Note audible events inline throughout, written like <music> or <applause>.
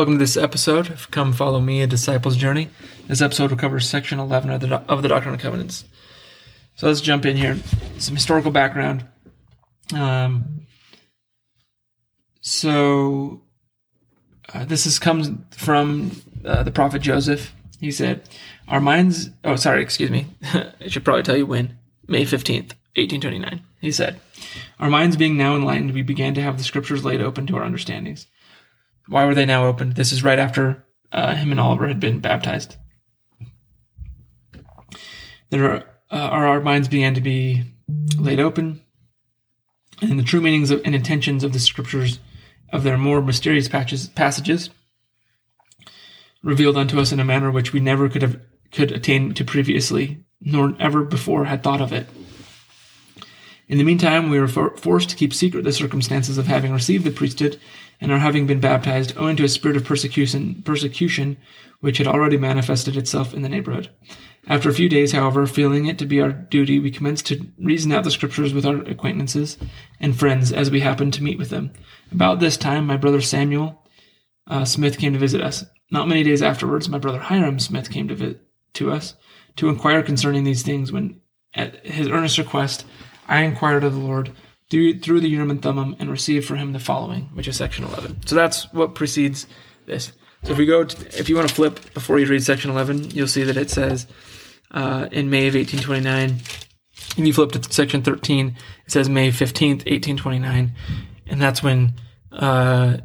Welcome to this episode of Come Follow Me, a Disciple's Journey. This episode will cover section 11 of the, of the Doctrine and Covenants. So let's jump in here. Some historical background. Um, so uh, this is, comes from uh, the prophet Joseph. He said, Our minds, oh, sorry, excuse me. <laughs> I should probably tell you when. May 15th, 1829. He said, Our minds being now enlightened, we began to have the scriptures laid open to our understandings why were they now opened? This is right after uh, him and Oliver had been baptized. There are, uh, our minds began to be laid open, and the true meanings of, and intentions of the scriptures, of their more mysterious patches, passages, revealed unto us in a manner which we never could have could attain to previously, nor ever before had thought of it. In the meantime, we were for- forced to keep secret the circumstances of having received the priesthood and our having been baptized owing to a spirit of persecution, persecution which had already manifested itself in the neighborhood. After a few days, however, feeling it to be our duty, we commenced to reason out the scriptures with our acquaintances and friends as we happened to meet with them. About this time, my brother Samuel uh, Smith came to visit us. Not many days afterwards, my brother Hyrum Smith came to visit to us to inquire concerning these things. When, at his earnest request, I inquired of the Lord through, the Urim and Thummim and receive for him the following, which is section 11. So that's what precedes this. So if we go, to, if you want to flip before you read section 11, you'll see that it says uh, in May of 1829. And you flip to section 13, it says May 15th, 1829. And that's when uh,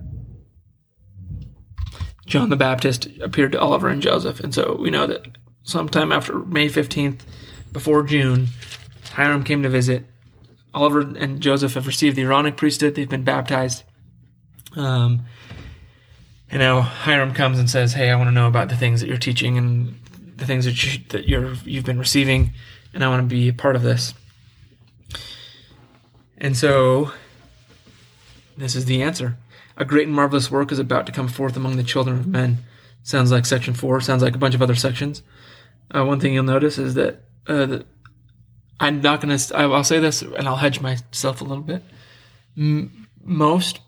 John the Baptist appeared to Oliver and Joseph. And so we know that sometime after May 15th, before June, Hyrum came to visit Oliver and Joseph have received the Aaronic priesthood. They've been baptized. Um, and now Hyrum comes and says, "Hey, I want to know about the things that you're teaching and the things that, you, that you're you've been receiving, and I want to be a part of this." And so, this is the answer. A great and marvelous work is about to come forth among the children of men. Sounds like section four. Sounds like a bunch of other sections. Uh, one thing you'll notice is that uh, the, I'm not going to, I'll say this and I'll hedge myself a little bit. M- most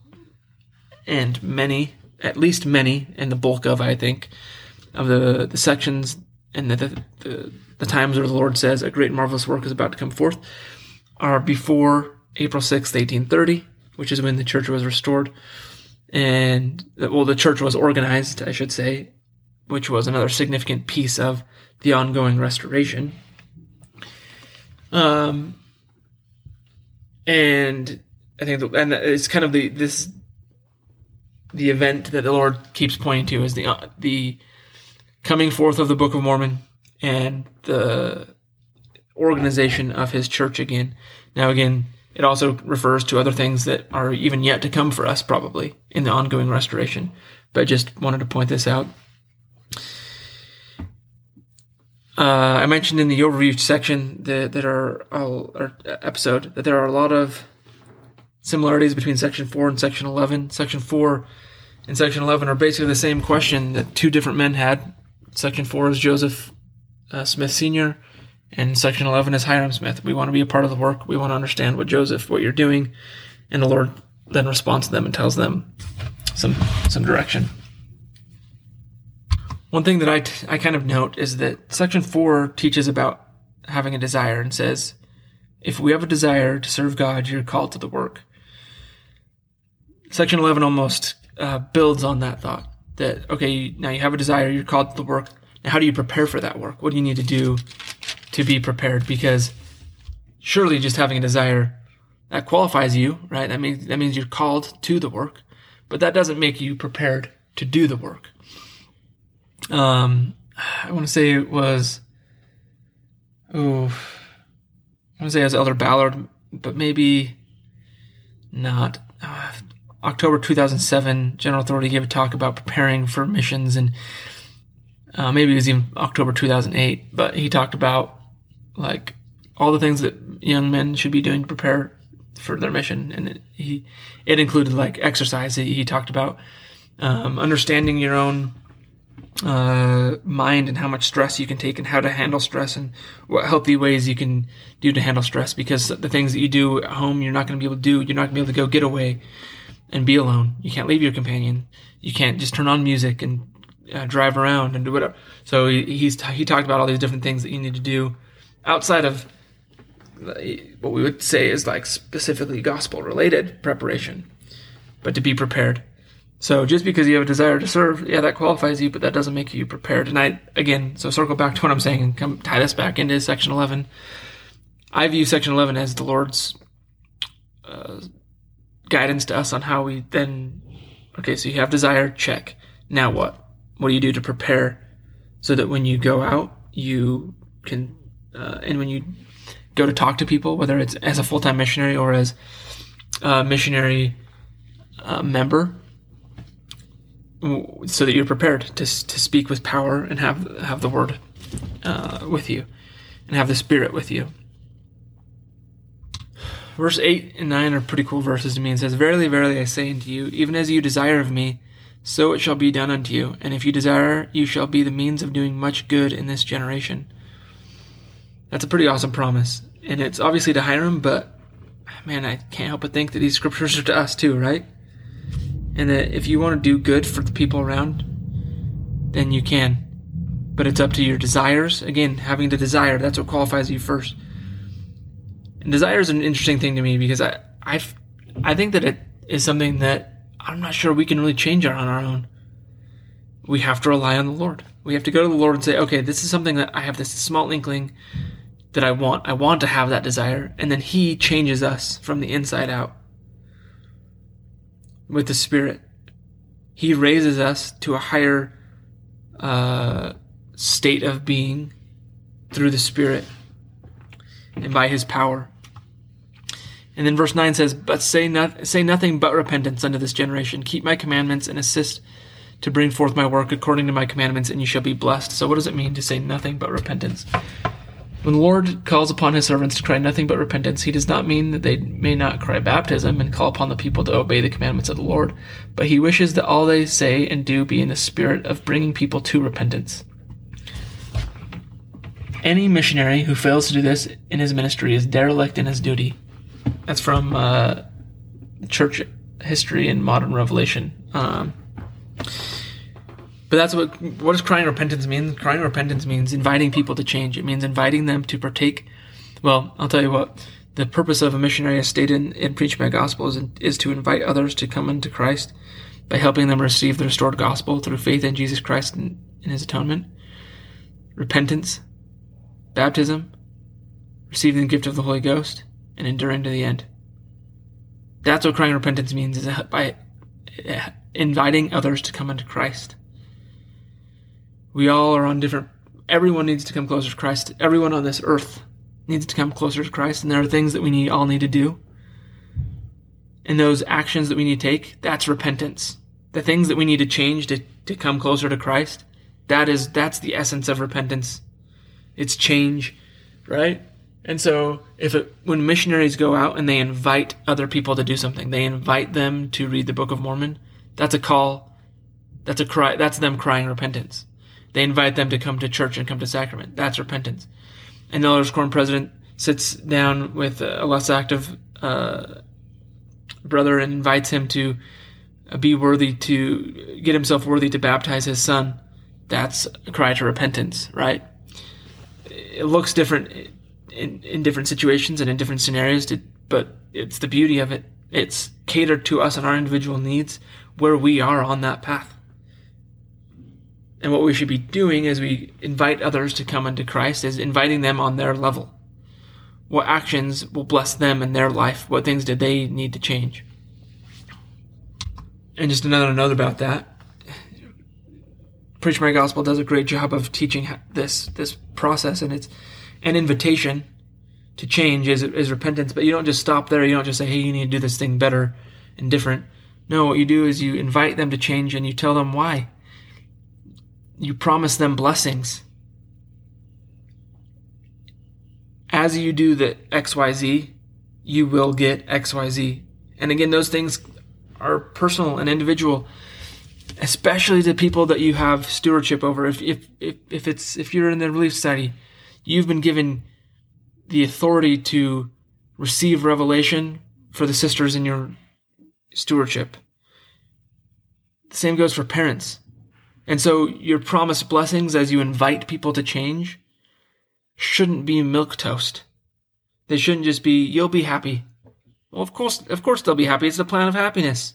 and many, at least many, and the bulk of, I think, of the, the sections and the, the, the, the times where the Lord says a great marvelous work is about to come forth are before April 6th, 1830, which is when the church was restored. And, well, the church was organized, I should say, which was another significant piece of the ongoing restoration. Um, and I think, the, and it's kind of the this the event that the Lord keeps pointing to is the uh, the coming forth of the Book of Mormon and the organization of His church again. Now, again, it also refers to other things that are even yet to come for us, probably in the ongoing restoration. But just wanted to point this out. Uh, I mentioned in the overview section that, that are or episode that there are a lot of similarities between section four and section eleven. Section four and section eleven are basically the same question that two different men had. Section four is Joseph uh, Smith Senior, and section eleven is Hyrum Smith. We want to be a part of the work. We want to understand what Joseph, what you're doing, and the Lord then responds to them and tells them some some direction. One thing that I, t- I kind of note is that section four teaches about having a desire and says, if we have a desire to serve God, you're called to the work. Section 11 almost uh, builds on that thought that, okay, now you have a desire, you're called to the work. Now, how do you prepare for that work? What do you need to do to be prepared? Because surely just having a desire that qualifies you, right? That means, that means you're called to the work, but that doesn't make you prepared to do the work. Um, I want to say it was, oh, I want to say it was Elder Ballard, but maybe not. Uh, October 2007, General Authority gave a talk about preparing for missions, and uh, maybe it was even October 2008. But he talked about like all the things that young men should be doing to prepare for their mission, and it, he it included like exercise. He, he talked about um, understanding your own uh, mind and how much stress you can take and how to handle stress and what healthy ways you can do to handle stress because the things that you do at home you're not going to be able to do you're not going to be able to go get away and be alone. You can't leave your companion. You can't just turn on music and uh, drive around and do whatever. So he, he's he talked about all these different things that you need to do outside of what we would say is like specifically gospel related preparation, but to be prepared. So just because you have a desire to serve, yeah, that qualifies you, but that doesn't make you prepared. And I, again, so circle back to what I'm saying and come tie this back into section 11. I view section 11 as the Lord's uh, guidance to us on how we then, okay, so you have desire, check. Now what? What do you do to prepare so that when you go out, you can, uh, and when you go to talk to people, whether it's as a full time missionary or as a missionary uh, member, so that you're prepared to to speak with power and have have the word uh, with you, and have the Spirit with you. Verse eight and nine are pretty cool verses to me. It says, "Verily, verily, I say unto you, even as you desire of me." So it shall be done unto you, and if you desire, you shall be the means of doing much good in this generation. That's a pretty awesome promise and it's obviously to Hyrum, but man, I can't help but think that these scriptures are to us too, right? And that if you want to do good for the people around, then you can. But it's up to your desires. Again, having the desire, that's what qualifies you first. And desire is an interesting thing to me because I, I, I think that it is something that I'm not sure we can really change on our own. We have to rely on the Lord. We have to go to the Lord and say, okay, this is something that I have this small inkling that I want. I want to have that desire. And then He changes us from the inside out with the Spirit. He raises us to a higher uh, state of being through the Spirit and by His power. And then verse 9 says, But say, not, say nothing but repentance unto this generation. Keep my commandments and assist to bring forth my work according to my commandments, and you shall be blessed. So, what does it mean to say nothing but repentance? When the Lord calls upon his servants to cry nothing but repentance, he does not mean that they may not cry baptism and call upon the people to obey the commandments of the Lord, but he wishes that all they say and do be in the spirit of bringing people to repentance. Any missionary who fails to do this in his ministry is derelict in his duty. That's from uh, church history and modern revelation. Um, but that's what what does crying repentance mean? Crying repentance means inviting people to change. It means inviting them to partake. Well, I'll tell you what. The purpose of a missionary, as stated in, Preach My Gospel, is, is to invite others to come into Christ by helping them receive the restored gospel through faith in Jesus Christ and in His atonement, repentance, baptism, receiving the gift of the Holy Ghost, and enduring to the end. That's what crying repentance means: is by eh, inviting others to come into Christ. We all are on different. Everyone needs to come closer to Christ. Everyone on this earth needs to come closer to Christ, and there are things that we need all need to do. And those actions that we need to take, that's repentance. The things that we need to change to, to come closer to Christ, that is that's the essence of repentance. It's change, right? And so if it, when missionaries go out and they invite other people to do something, they invite them to read the Book of Mormon, that's a call. That's a cry. That's them crying repentance. They invite them to come to church and come to sacrament. That's repentance. And the Elders Quorum president sits down with a less active uh, brother and invites him to be worthy to get himself worthy to baptize his son. That's a cry to repentance, right? It looks different in, in different situations and in different scenarios, to, but it's the beauty of it. It's catered to us and our individual needs where we are on that path. And what we should be doing as we invite others to come into Christ is inviting them on their level. What actions will bless them in their life? What things did they need to change? And just another note about that. Preach My Gospel does a great job of teaching this this process, and it's an invitation to change is, is repentance. But you don't just stop there. You don't just say, "Hey, you need to do this thing better and different." No, what you do is you invite them to change, and you tell them why you promise them blessings. As you do the XYZ, you will get XYZ. And again, those things are personal and individual, especially to people that you have stewardship over. If, if, if, if it's, if you're in the Relief Society, you've been given the authority to receive revelation for the sisters in your, stewardship. The same goes for parents. And so your promised blessings as you invite people to change shouldn't be milk toast. They shouldn't just be, you'll be happy. Well, of course, of course they'll be happy. It's the plan of happiness.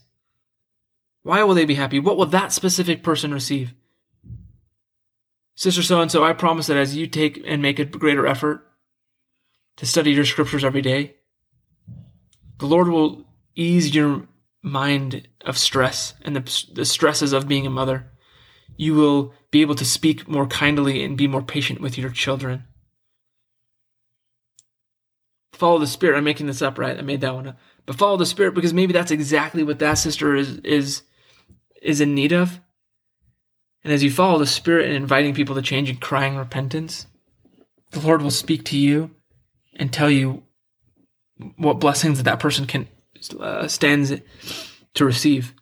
Why will they be happy? What will that specific person receive? Sister so and so, I promise that as you take and make a greater effort to study your scriptures every day, the Lord will ease your mind of stress and the, the stresses of being a mother. You will be able to speak more kindly and be more patient with your children. Follow the Spirit. I'm making this up, right? I made that one up. But follow the Spirit because maybe that's exactly what that sister is is is in need of. And as you follow the Spirit and inviting people to change and crying repentance, the Lord will speak to you and tell you what blessings that that person can uh, stands to receive.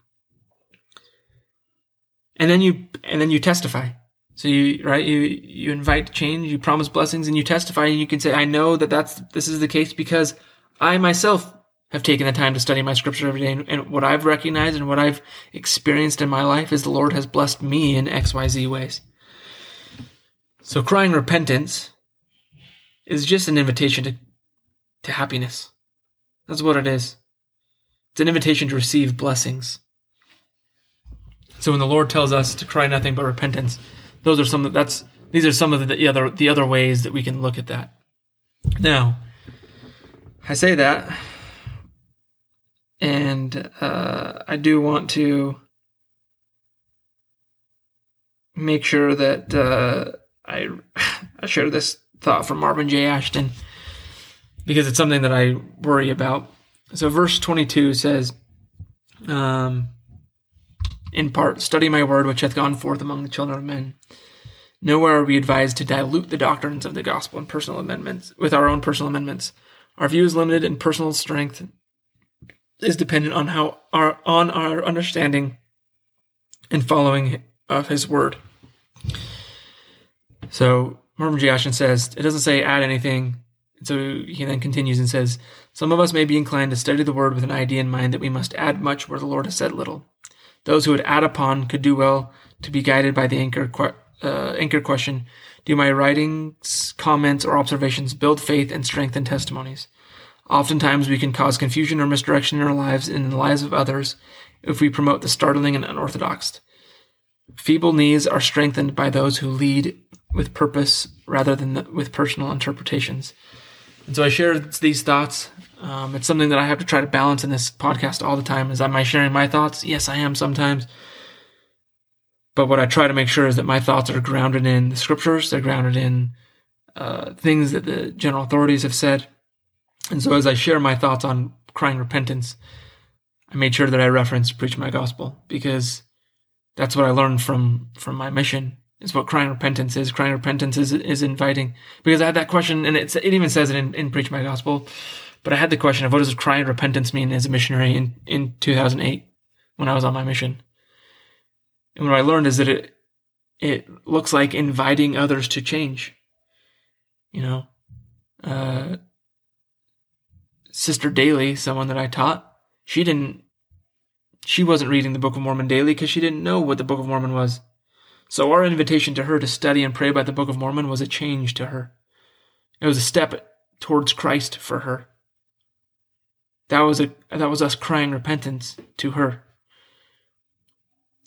And then you and then you testify. So you right you you invite change, you promise blessings, and you testify, and you can say, "I know that that's this is the case because I myself have taken the time to study my scripture every day, and, and what I've recognized and what I've experienced in my life is the Lord has blessed me in X Y Z ways." So crying repentance is just an invitation to to happiness. That's what it is. It's an invitation to receive blessings. So when the Lord tells us to cry nothing but repentance, those are some that's these are some of the other the other ways that we can look at that. Now, I say that, and uh, I do want to make sure that uh, I I share this thought from Marvin J. Ashton because it's something that I worry about. So, verse 22 says, um, in part, study my word which hath gone forth among the children of men. Nowhere are we advised to dilute the doctrines of the gospel and personal amendments with our own personal amendments. Our view is limited and personal strength is dependent on how our on our understanding and following of his word. So Marvin. Ashton says it doesn't say add anything so he then continues and says, Some of us may be inclined to study the word with an idea in mind that we must add much where the Lord has said little. Those who would add upon could do well to be guided by the anchor, uh, anchor question Do my writings, comments, or observations build faith and strengthen testimonies? Oftentimes we can cause confusion or misdirection in our lives and in the lives of others if we promote the startling and unorthodox. Feeble knees are strengthened by those who lead with purpose rather than with personal interpretations. And so I share these thoughts. Um, it's something that I have to try to balance in this podcast all the time. Is am I sharing my thoughts? Yes, I am sometimes. But what I try to make sure is that my thoughts are grounded in the scriptures. They're grounded in uh, things that the general authorities have said. And so as I share my thoughts on crying repentance, I made sure that I referenced preach my gospel because that's what I learned from from my mission is what crying repentance is. Crying repentance is is inviting. Because I had that question, and it it even says it in, in Preach My Gospel. But I had the question of what does crying repentance mean as a missionary in, in 2008 when I was on my mission. And what I learned is that it it looks like inviting others to change. You know, uh, Sister Daly, someone that I taught, she didn't, she wasn't reading the Book of Mormon daily because she didn't know what the Book of Mormon was. So our invitation to her to study and pray by the Book of Mormon was a change to her. It was a step towards Christ for her. That was a that was us crying repentance to her.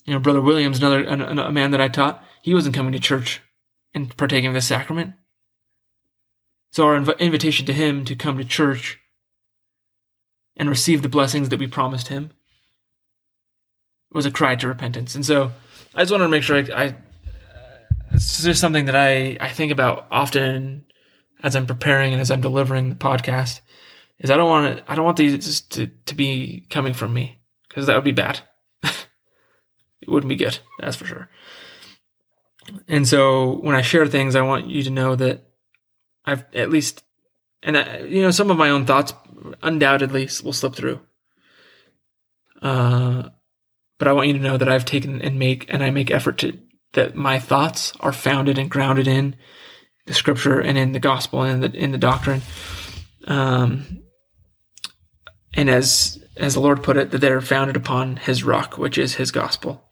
You know, Brother Williams, another a, a man that I taught, he wasn't coming to church and partaking of the sacrament. So our inv- invitation to him to come to church and receive the blessings that we promised him was a cry to repentance. And so I just wanted to make sure I, I it's just something that I, I think about often as I'm preparing and as I'm delivering the podcast is I don't want to, I don't want these to, to be coming from me because that would be bad. <laughs> it wouldn't be good. That's for sure. And so when I share things, I want you to know that I've at least, and I, you know, some of my own thoughts undoubtedly will slip through. Uh, but I want you to know that I've taken and make and I make effort to that my thoughts are founded and grounded in the scripture and in the gospel and in the in the doctrine. Um, and as as the Lord put it, that they're founded upon His rock, which is His gospel.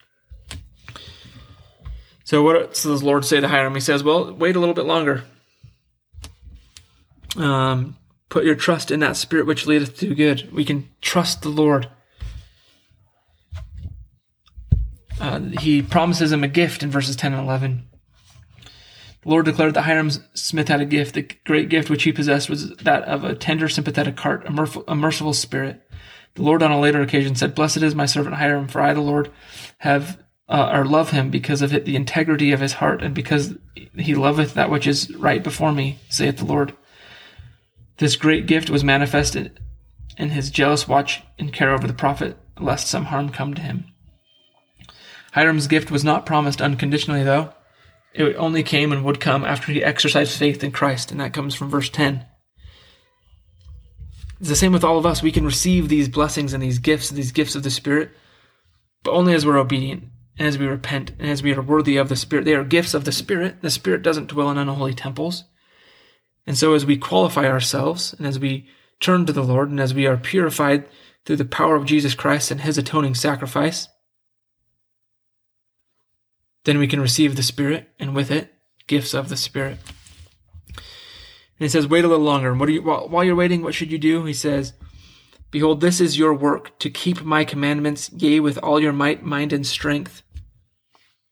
So what does the Lord say to Hyrum? He says, "Well, wait a little bit longer. Um, put your trust in that Spirit which leadeth to good. We can trust the Lord." Uh, he promises him a gift in verses 10 and 11. The Lord declared that Hyrum Smith had a gift. The great gift which he possessed was that of a tender, sympathetic heart, a, merciful, a merciful spirit. The Lord on a later occasion said, Blessed is my servant Hyrum, for I, the Lord, have uh, or love him because of it, the integrity of his heart, and because he loveth that which is right before me, saith the Lord. This great gift was manifested in his jealous watch and care over the prophet, lest some harm come to him. Hyrum's gift was not promised unconditionally, though. It only came and would come after he exercised faith in Christ, and that comes from verse 10. It's the same with all of us. We can receive these blessings and these gifts, these gifts of the Spirit, but only as we're obedient and as we repent and as we are worthy of the Spirit. They are gifts of the Spirit. The Spirit doesn't dwell in unholy temples. And so as we qualify ourselves and as we turn to the Lord and as we are purified through the power of Jesus Christ and his atoning sacrifice, then we can receive the Spirit and with it, gifts of the Spirit. And he says, wait a little longer. And what are you, while, while you're waiting, what should you do? He says, Behold, this is your work, to keep my commandments, yea, with all your might, mind, and strength.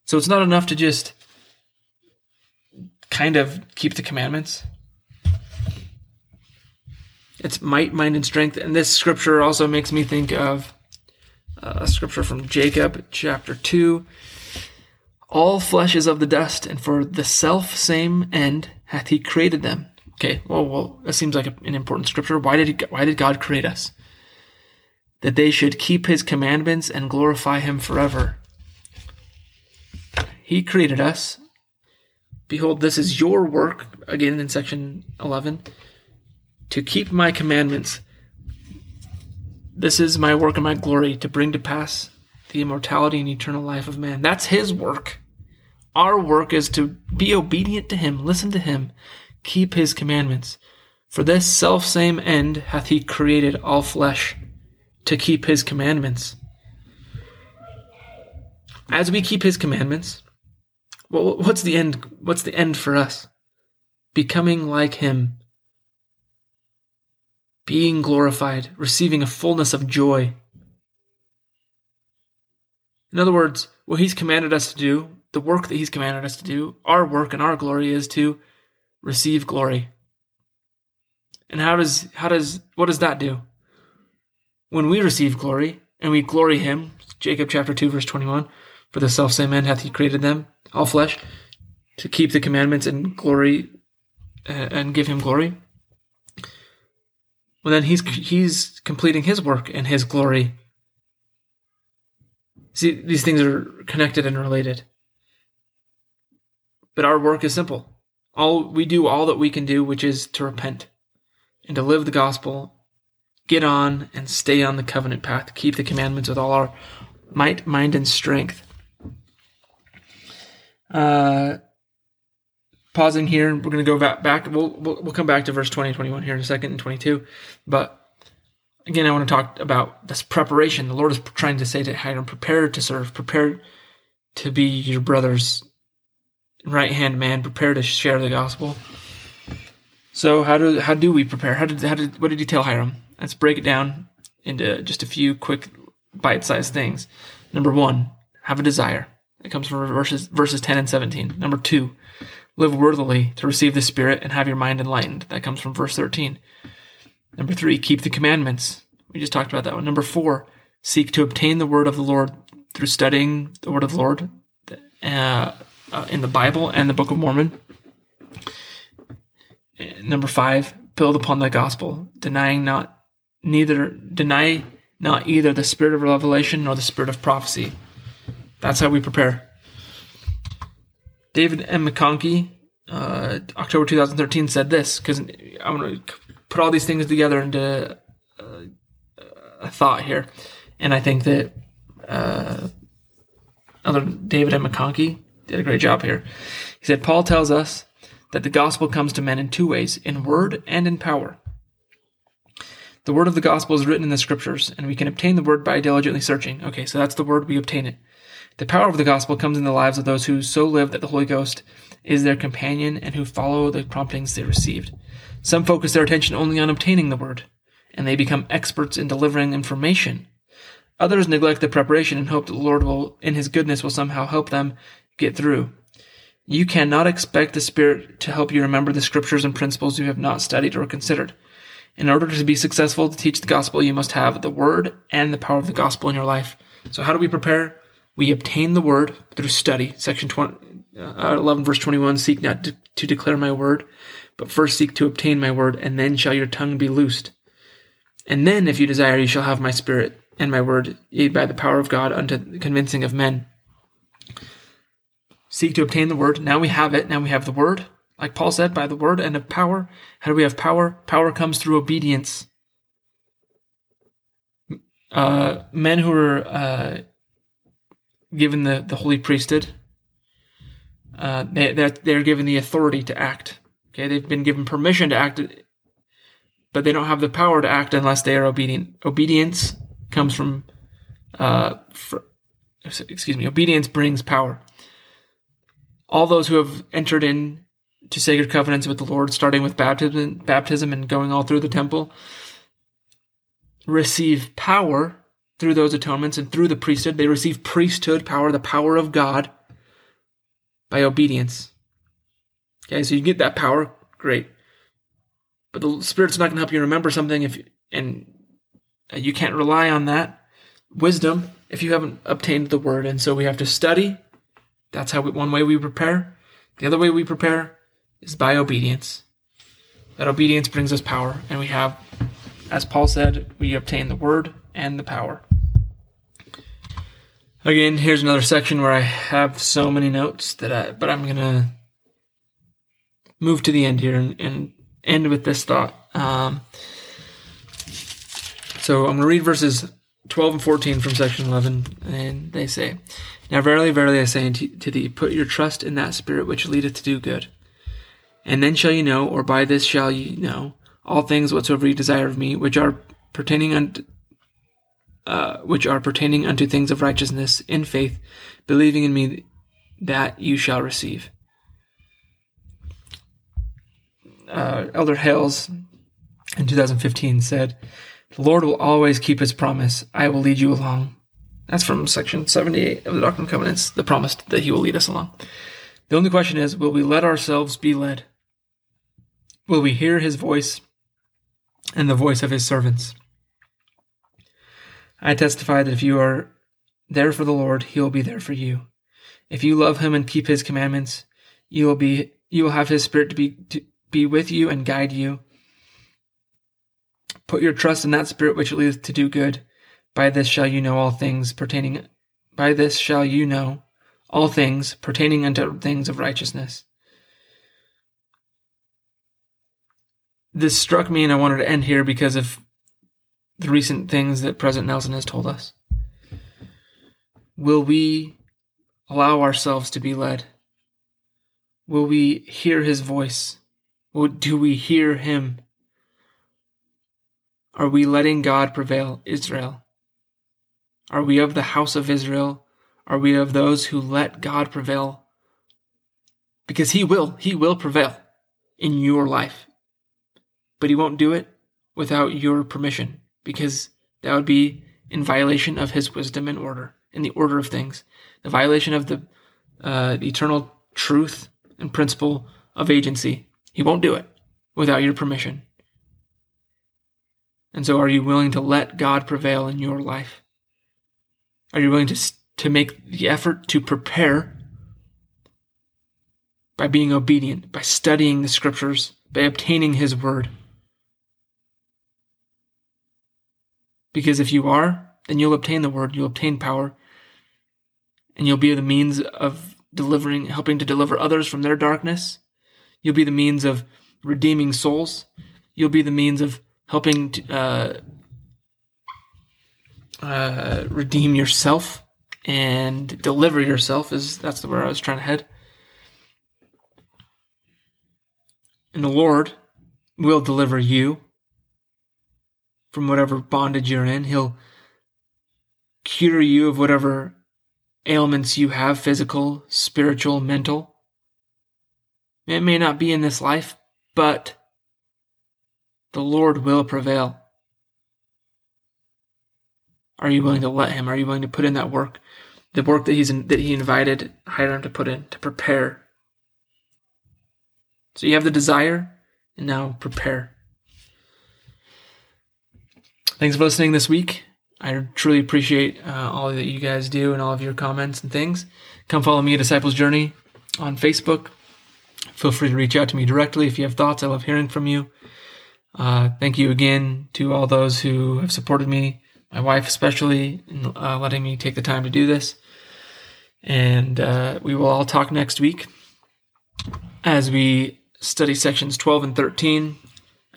So it's not enough to just kind of keep the commandments. It's might, mind, and strength. And this scripture also makes me think of uh, a scripture from Jacob, chapter 2. All flesh is of the dust, and for the self same end hath he created them. Okay, well, well, that seems like an important scripture. Why did he, why did God create us? that they should keep his commandments and glorify him forever. He created us. Behold, this is your work, again in section 11, to keep my commandments. This is my work and my glory, to bring to pass the immortality and eternal life of man. That's his work. Our work is to be obedient to him, listen to him, keep his commandments. For this self same end hath he created all flesh to keep his commandments. As we keep his commandments, what's the end? What's the end for us? Becoming like him, being glorified, receiving a fullness of joy. In other words, what he's commanded us to do, the work that he's commanded us to do, our work and our glory is to receive glory. And how does how does what does that do? when we receive glory, and we glory him, Jacob chapter 2, verse 21, for the self same man hath he created them, all flesh, to keep the commandments and glory uh, and give him glory. Well, then he's he's completing his work and his glory. See, these things are connected and related. But our work is simple. All we do all that we can do, which is to repent and to live the gospel get on and stay on the covenant path, keep the commandments with all our might, mind, and strength. Uh, pausing here, we're going to go back. back we'll, we'll, we'll come back to verse 20 and 21 here in a second and 22. But again, I want to talk about this preparation. The Lord is trying to say to Hyrum, prepare to serve, prepare to be your brother's right hand man, prepare to share the gospel. So how do how do we prepare? How did how did what did he tell Hyrum? Let's break it down into just a few quick bite-sized things. Number one, have a desire. It comes from verses verses 10 and 17. Number two, live worthily to receive the Spirit and have your mind enlightened. That comes from verse 13. Number three, keep the commandments. We just talked about that one. Number four, seek to obtain the word of the Lord through studying the word of the Lord uh, uh, in the Bible and the Book of Mormon. Number five, build upon the gospel, denying not neither deny not either the spirit of revelation nor the spirit of prophecy. That's how we prepare. David M. McConkie, uh, October 2013, said this because I'm going to put all these things together into uh, a thought here, and I think that uh, other David M. McConkie did a great job here. He said Paul tells us that the gospel comes to men in two ways: in word and in power. The word of the gospel is written in the scriptures, and we can obtain the word by diligently searching. Okay, so that's the word, we obtain it. The power of the gospel comes in the lives of those who so live that the Holy Ghost is their companion and who follow the promptings they received. Some focus their attention only on obtaining the word, and they become experts in delivering information. Others neglect the preparation and hope that the Lord will, in His goodness, will somehow help them get through. You cannot expect the Spirit to help you remember the scriptures and principles you have not studied or considered. In order to be successful to teach the gospel, you must have the word and the power of the gospel in your life. So, how do we prepare? We obtain the word through study. Section 20, uh, 11, verse 21 Seek not to, to declare my word, but first seek to obtain my word, and then shall your tongue be loosed. And then, if you desire, you shall have my spirit and my word, by the power of God unto the convincing of men. Seek to obtain the word. Now we have it. Now we have the word. Like Paul said, by the word and of power. How do we have power? Power comes through obedience. Uh, men who are uh, given the, the holy priesthood, uh, they, they're, they're given the authority to act. Okay, they've been given permission to act, but they don't have the power to act unless they are obedient. Obedience comes from, uh, for, excuse me, obedience brings power. All those who have entered in to sacred covenants with the Lord, starting with baptism, baptism and going all through the temple, receive power through those atonements and through the priesthood. They receive priesthood power, the power of God, by obedience. Okay, so you get that power, great. But the Spirit's not going to help you remember something if and uh, you can't rely on that wisdom if you haven't obtained the Word. And so we have to study. That's how we, one way we prepare. The other way we prepare is by obedience. That obedience brings us power, and we have, as Paul said, we obtain the Word and the power. Again, here's another section where I have so many notes that I, but I'm gonna move to the end here and, and end with this thought. Um, so I'm gonna read verses 12 and 14 from section 11, and they say, Now verily, verily, I say unto thee, put your trust in that Spirit which leadeth to do good. And then shall you know, or by this shall ye know, all things whatsoever ye desire of me, which are pertaining unto uh, which are pertaining unto things of righteousness in faith, believing in me that you shall receive. Uh, Elder Hales in 2015 said, The Lord will always keep his promise. I will lead you along. That's from section 78 of the Doctrine and Covenants, the promise that he will lead us along. The only question is, will we let ourselves be led? Will we hear his voice and the voice of his servants? I testify that if you are there for the Lord, he will be there for you. If you love him and keep his commandments, you will be you will have his spirit to be to be with you and guide you. Put your trust in that spirit which leads to do good. By this shall you know all things pertaining by this shall you know all things pertaining unto things of righteousness. This struck me and I wanted to end here because of the recent things that President Nelson has told us? Will we allow ourselves to be led? Will we hear his voice? Do we hear him? Are we letting God prevail Israel? Are we of the house of Israel? Are we of those who let God prevail? Because he will, he will prevail in your life. But he won't do it without your permission because that would be in violation of his wisdom and order, in the order of things, the violation of the, uh, the eternal truth and principle of agency. He won't do it without your permission. And so, are you willing to let God prevail in your life? Are you willing to, to make the effort to prepare by being obedient, by studying the scriptures, by obtaining His word? Because if you are, then you'll obtain the word, you'll obtain power, and you'll be the means of delivering, helping to deliver others from their darkness. You'll be the means of redeeming souls. You'll be the means of helping to, uh, uh, redeem yourself and deliver yourself. Is that's where I was trying to head. And the Lord will deliver you from whatever bondage you're in. He'll cure you of whatever ailments you have physical, spiritual, mental. It may not be in this life, but the Lord will prevail. Are you willing to let Him? Are you willing to put in that work, the work that He's in, that He invited Hyrum to put in to prepare? So you have the desire, and now prepare. Thanks for listening this week. I truly appreciate uh, all that you guys do and all of your comments and things. Come follow me at Disciples Journey on Facebook. Feel free to reach out to me directly if you have thoughts. I love hearing from you. Uh, thank you again to all those who have supported me, my wife especially, in uh, letting me take the time to do this. And uh, we will all talk next week as we study sections 12 and 13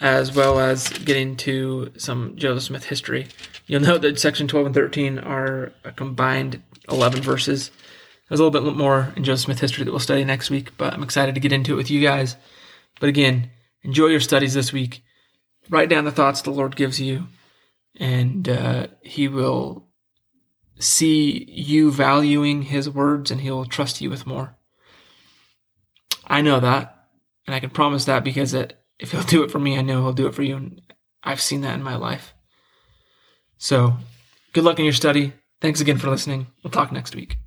as well as getting to some Joseph Smith history. You'll note that section 12 and 13 are a combined 11 verses. There's a little bit more in Joseph Smith history that we'll study next week, but I'm excited to get into it with you guys. But again, enjoy your studies this week. Write down the thoughts the Lord gives you, and uh, He will see you valuing His words, and He will trust you with more. I know that, and I can promise that because it if he'll do it for me, I know he'll do it for you. And I've seen that in my life. So good luck in your study. Thanks again for listening. We'll talk next week.